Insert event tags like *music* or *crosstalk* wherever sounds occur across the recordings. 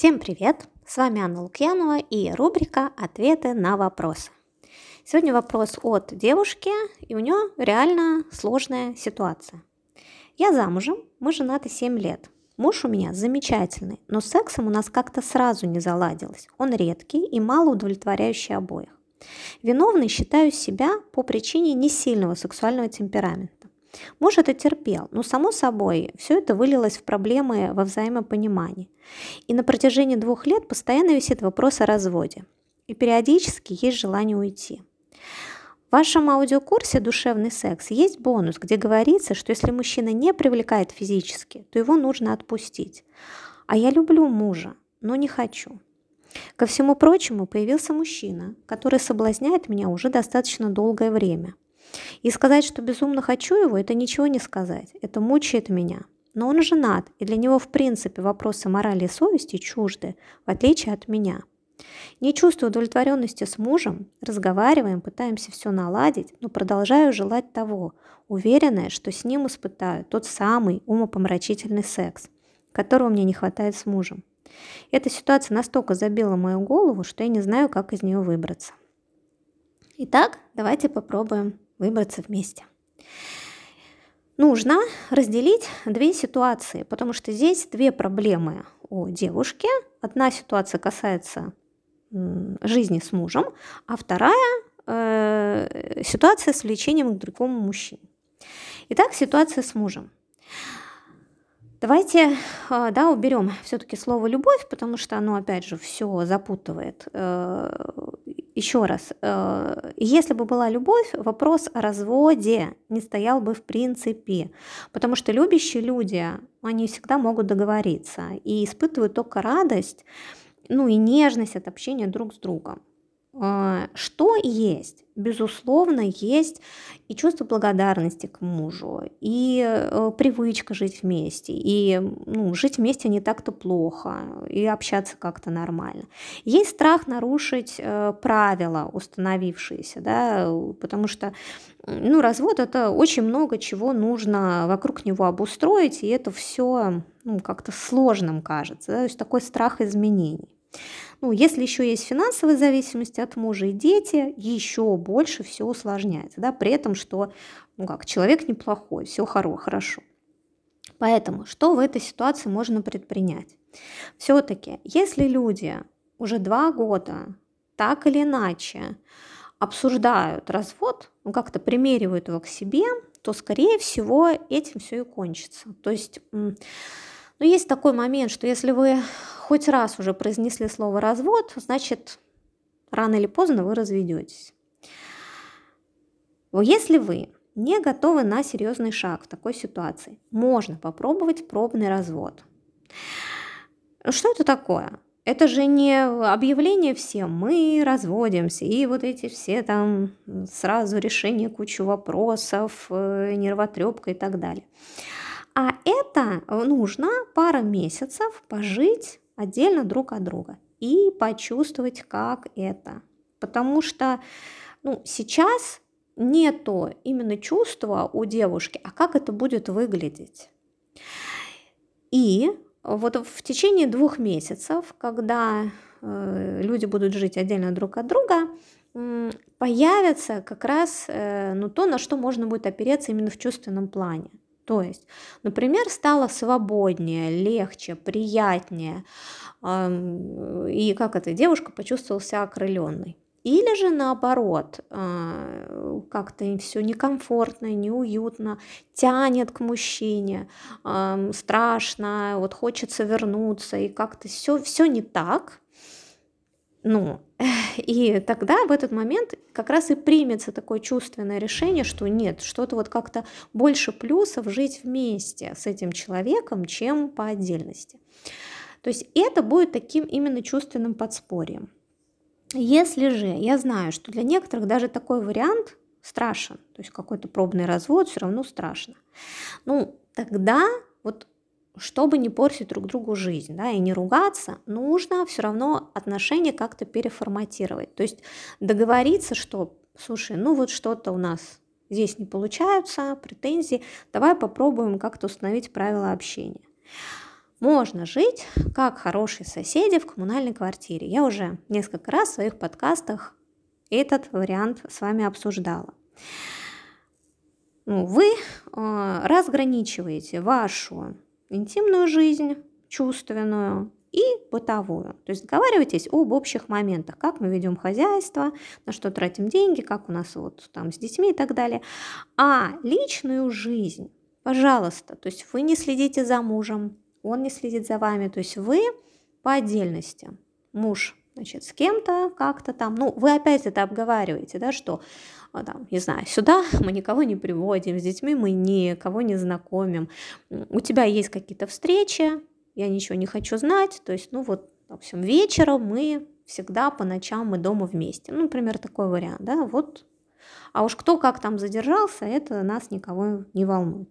Всем привет! С вами Анна Лукьянова и рубрика «Ответы на вопросы». Сегодня вопрос от девушки, и у нее реально сложная ситуация. Я замужем, мы женаты 7 лет. Муж у меня замечательный, но с сексом у нас как-то сразу не заладилось. Он редкий и мало удовлетворяющий обоих. Виновной считаю себя по причине несильного сексуального темперамента. Муж это терпел, но само собой все это вылилось в проблемы во взаимопонимании. И на протяжении двух лет постоянно висит вопрос о разводе. И периодически есть желание уйти. В вашем аудиокурсе «Душевный секс» есть бонус, где говорится, что если мужчина не привлекает физически, то его нужно отпустить. А я люблю мужа, но не хочу. Ко всему прочему появился мужчина, который соблазняет меня уже достаточно долгое время – и сказать, что безумно хочу его, это ничего не сказать. Это мучает меня. Но он женат, и для него в принципе вопросы морали и совести чужды, в отличие от меня. Не чувствую удовлетворенности с мужем, разговариваем, пытаемся все наладить, но продолжаю желать того, уверенная, что с ним испытаю тот самый умопомрачительный секс, которого мне не хватает с мужем. Эта ситуация настолько забила мою голову, что я не знаю, как из нее выбраться. Итак, давайте попробуем выбраться вместе. Нужно разделить две ситуации, потому что здесь две проблемы у девушки. Одна ситуация касается жизни с мужем, а вторая э, ситуация с влечением к другому мужчине. Итак, ситуация с мужем. Давайте, а, да, уберем все-таки слово любовь, потому что оно, опять же, все запутывает. Еще раз, э, если бы была любовь, вопрос о разводе не стоял бы в принципе, потому что любящие люди, они всегда могут договориться и испытывают только радость, ну и нежность от общения друг с другом. А, что есть? Безусловно, есть и чувство благодарности к мужу, и э, привычка жить вместе, и ну, жить вместе не так-то плохо, и общаться как-то нормально. Есть страх нарушить э, правила, установившиеся, да, потому что ну, развод это очень много чего нужно вокруг него обустроить, и это все ну, как-то сложным кажется, да, то есть такой страх изменений. Ну, если еще есть финансовая зависимость от мужа и дети, еще больше все усложняется, да, при этом, что, ну как, человек неплохой, все хоро, хорошо. Поэтому, что в этой ситуации можно предпринять? Все-таки, если люди уже два года так или иначе обсуждают развод, ну как-то примеривают его к себе, то, скорее всего, этим все и кончится. То есть, ну, есть такой момент, что если вы хоть раз уже произнесли слово развод, значит, рано или поздно вы разведетесь. Если вы не готовы на серьезный шаг в такой ситуации, можно попробовать пробный развод. Что это такое? Это же не объявление всем, мы разводимся, и вот эти все там сразу решение кучу вопросов, э, нервотрепка и так далее. А это нужно пара месяцев пожить отдельно друг от друга и почувствовать, как это. Потому что ну, сейчас нету именно чувства у девушки, а как это будет выглядеть. И вот в течение двух месяцев, когда э, люди будут жить отдельно друг от друга, э, появится как раз э, ну, то, на что можно будет опереться именно в чувственном плане. То есть, например, стало свободнее, легче, приятнее, и как эта девушка почувствовала себя окрыленной. Или же наоборот, а, как-то все некомфортно, неуютно, тянет к мужчине, страшно, вот хочется вернуться, и как-то все, все не так. Ну, *laughs* и тогда в этот момент как раз и примется такое чувственное решение, что нет, что-то вот как-то больше плюсов жить вместе с этим человеком, чем по отдельности. То есть это будет таким именно чувственным подспорьем. Если же я знаю, что для некоторых даже такой вариант страшен, то есть какой-то пробный развод все равно страшно, ну тогда вот чтобы не портить друг другу жизнь, да, и не ругаться, нужно все равно отношения как-то переформатировать. То есть договориться, что, слушай, ну вот что-то у нас здесь не получается, претензии, давай попробуем как-то установить правила общения. можно жить как хорошие соседи в коммунальной квартире. Я уже несколько раз в своих подкастах этот вариант с вами обсуждала. Ну, вы э, разграничиваете вашу интимную жизнь, чувственную, и бытовую. То есть договаривайтесь об общих моментах, как мы ведем хозяйство, на что тратим деньги, как у нас вот там с детьми и так далее. А личную жизнь, пожалуйста, то есть вы не следите за мужем, он не следит за вами, то есть вы по отдельности. Муж, значит, с кем-то как-то там, ну, вы опять это обговариваете, да, что а, там, не знаю, сюда *laughs* мы никого не приводим, с детьми мы никого не знакомим. У тебя есть какие-то встречи, я ничего не хочу знать, то есть, ну вот, в общем, вечером мы всегда по ночам мы дома вместе. Ну, например, такой вариант, да, вот. А уж кто как там задержался, это нас никого не волнует.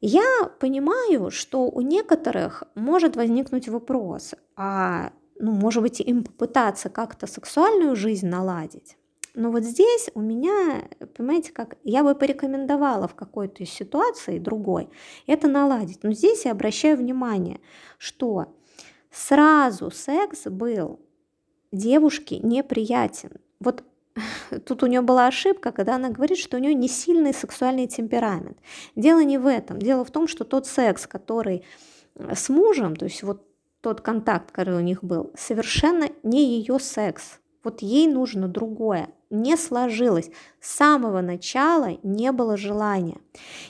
Я понимаю, что у некоторых может возникнуть вопрос, а ну, может быть, им попытаться как-то сексуальную жизнь наладить. Но вот здесь у меня, понимаете, как я бы порекомендовала в какой-то ситуации другой это наладить. Но здесь я обращаю внимание, что сразу секс был девушке неприятен. Вот *laughs* тут у нее была ошибка, когда она говорит, что у нее не сильный сексуальный темперамент. Дело не в этом. Дело в том, что тот секс, который с мужем, то есть вот тот контакт, который у них был, совершенно не ее секс. Вот ей нужно другое. Не сложилось. С самого начала не было желания.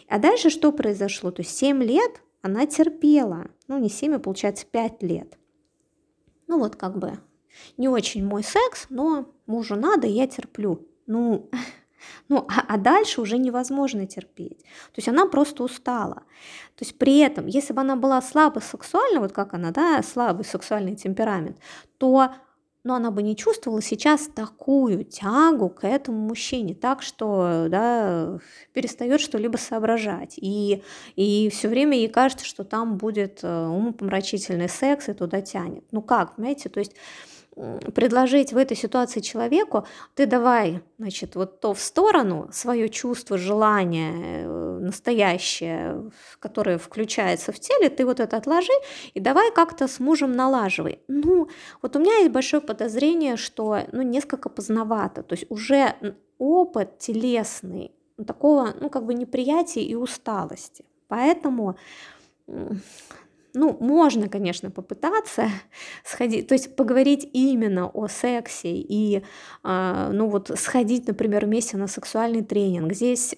А дальше что произошло? То есть 7 лет она терпела. Ну, не 7, а получается 5 лет. Ну, вот как бы не очень мой секс, но мужу надо, я терплю. Ну, ну, а, а дальше уже невозможно терпеть. То есть она просто устала. То есть при этом, если бы она была слабо сексуальна, вот как она, да, слабый сексуальный темперамент, то но она бы не чувствовала сейчас такую тягу к этому мужчине, так что да, перестает что-либо соображать. И, и все время ей кажется, что там будет э, умопомрачительный секс и туда тянет. Ну как, понимаете, то есть предложить в этой ситуации человеку, ты давай, значит, вот то в сторону, свое чувство, желание э, настоящее, которое включается в теле, ты вот это отложи и давай как-то с мужем налаживай. Ну, вот у меня есть большое подозрение, что, ну, несколько поздновато, то есть уже опыт телесный, такого, ну, как бы неприятия и усталости. Поэтому ну, можно, конечно, попытаться *laughs* сходить, то есть поговорить именно о сексе и, э, ну, вот сходить, например, вместе на сексуальный тренинг. Здесь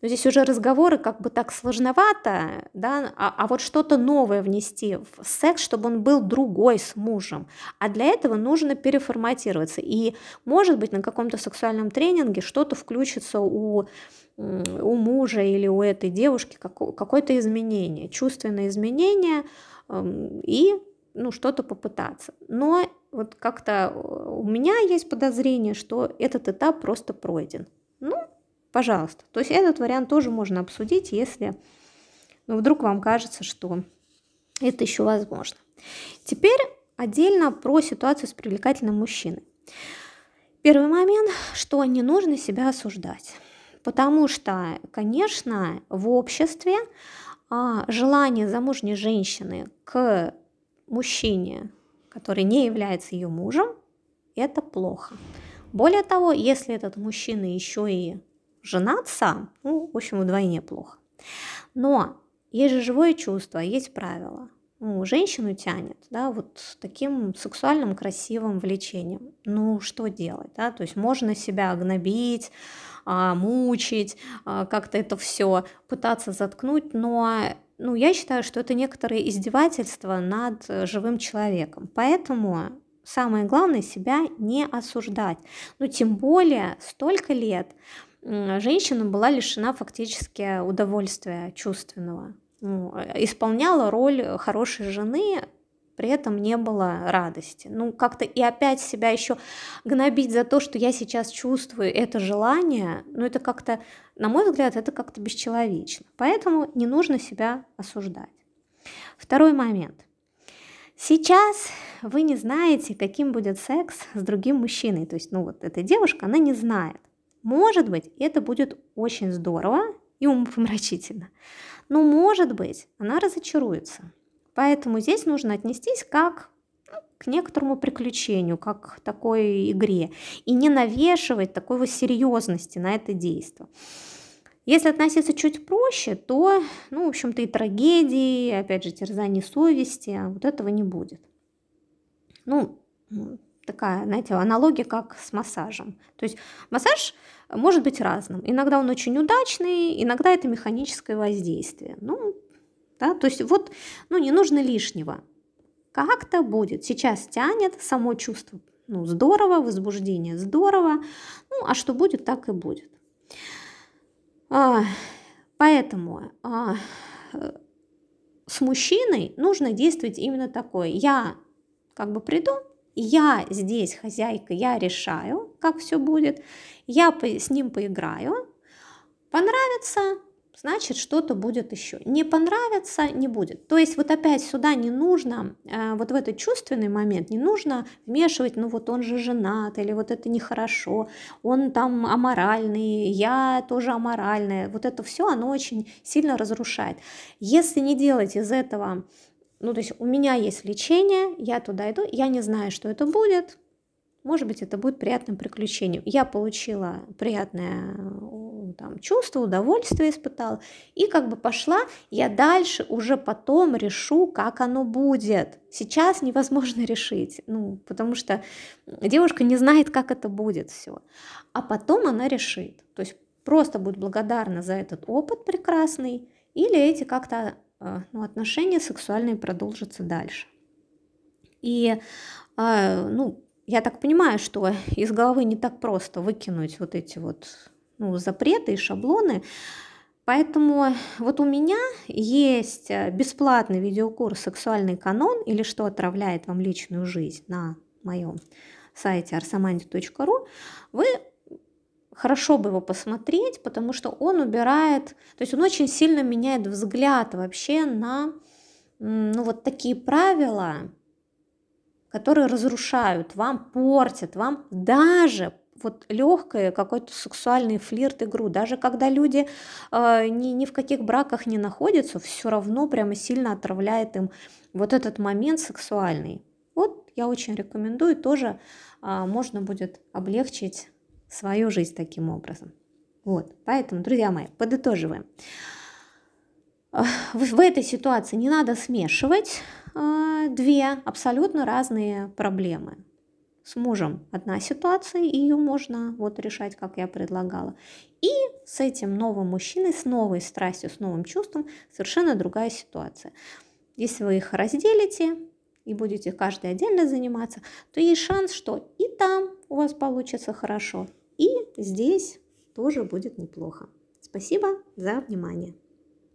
но здесь уже разговоры как бы так сложновато, да, а, а вот что-то новое внести в секс, чтобы он был другой с мужем. А для этого нужно переформатироваться. И, может быть, на каком-то сексуальном тренинге что-то включится у у мужа или у этой девушки какое-то изменение, чувственное изменение эм, и ну, что-то попытаться. Но вот как-то у меня есть подозрение, что этот этап просто пройден. Пожалуйста. То есть этот вариант тоже можно обсудить, если ну, вдруг вам кажется, что это еще возможно. Теперь отдельно про ситуацию с привлекательным мужчиной. Первый момент, что не нужно себя осуждать. Потому что, конечно, в обществе а, желание замужней женщины к мужчине, который не является ее мужем, это плохо. Более того, если этот мужчина еще и женат сам, ну, в общем, вдвойне плохо. Но есть же живое чувство, есть правила. Ну, женщину тянет, да, вот таким сексуальным красивым влечением. Ну, что делать, да, то есть можно себя гнобить, а, мучить, а, как-то это все пытаться заткнуть, но ну, я считаю, что это некоторое издевательство над живым человеком. Поэтому самое главное себя не осуждать. Ну, тем более столько лет женщина была лишена фактически удовольствия чувственного. Ну, исполняла роль хорошей жены, при этом не было радости. Ну, как-то и опять себя еще гнобить за то, что я сейчас чувствую это желание, ну, это как-то, на мой взгляд, это как-то бесчеловечно. Поэтому не нужно себя осуждать. Второй момент. Сейчас вы не знаете, каким будет секс с другим мужчиной. То есть, ну вот эта девушка, она не знает. Может быть, это будет очень здорово и умопомрачительно. Но может быть, она разочаруется. Поэтому здесь нужно отнестись как ну, к некоторому приключению, как к такой игре, и не навешивать такой вот серьезности на это действие. Если относиться чуть проще, то, ну, в общем-то, и трагедии, опять же, терзаний совести, вот этого не будет. Ну, такая, знаете, аналогия как с массажем. То есть массаж может быть разным. Иногда он очень удачный, иногда это механическое воздействие. Ну, да, то есть вот, ну, не нужно лишнего. Как-то будет. Сейчас тянет само чувство. Ну, здорово, возбуждение здорово. Ну, а что будет, так и будет. А, поэтому а, с мужчиной нужно действовать именно такое. Я как бы приду, я здесь хозяйка, я решаю, как все будет, я с ним поиграю, понравится, значит что-то будет еще. Не понравится, не будет. То есть вот опять сюда не нужно, э, вот в этот чувственный момент не нужно вмешивать, ну вот он же женат, или вот это нехорошо, он там аморальный, я тоже аморальная. Вот это все, оно очень сильно разрушает. Если не делать из этого, ну то есть у меня есть лечение, я туда иду, я не знаю, что это будет, может быть, это будет приятным приключением. Я получила приятное там, чувство, удовольствие испытала, и как бы пошла, я дальше уже потом решу, как оно будет. Сейчас невозможно решить, ну, потому что девушка не знает, как это будет все. А потом она решит. То есть просто будет благодарна за этот опыт прекрасный, или эти как-то э, ну, отношения сексуальные продолжатся дальше. И, э, ну, я так понимаю, что *laughs* из головы не так просто выкинуть вот эти вот ну, запреты и шаблоны. Поэтому вот у меня есть э, бесплатный видеокурс «Сексуальный канон» или «Что отравляет вам личную жизнь» на моем сайте arsamandi.ru. Вы хорошо бы его посмотреть, потому что он убирает, то есть он очень сильно меняет взгляд вообще на ну, вот такие правила, которые разрушают вам, портят вам даже вот легкое какой-то сексуальный флирт, игру. Даже когда люди э, ни, ни в каких браках не находятся, все равно прямо сильно отравляет им вот этот момент сексуальный. Вот я очень рекомендую, тоже э, можно будет облегчить свою жизнь таким образом. Вот, поэтому, друзья мои, подытоживаем. В, в этой ситуации не надо смешивать э, две абсолютно разные проблемы. С мужем одна ситуация, ее можно вот решать, как я предлагала. И с этим новым мужчиной, с новой страстью, с новым чувством совершенно другая ситуация. Если вы их разделите и будете каждый отдельно заниматься, то есть шанс, что и там у вас получится хорошо, и здесь тоже будет неплохо. Спасибо за внимание.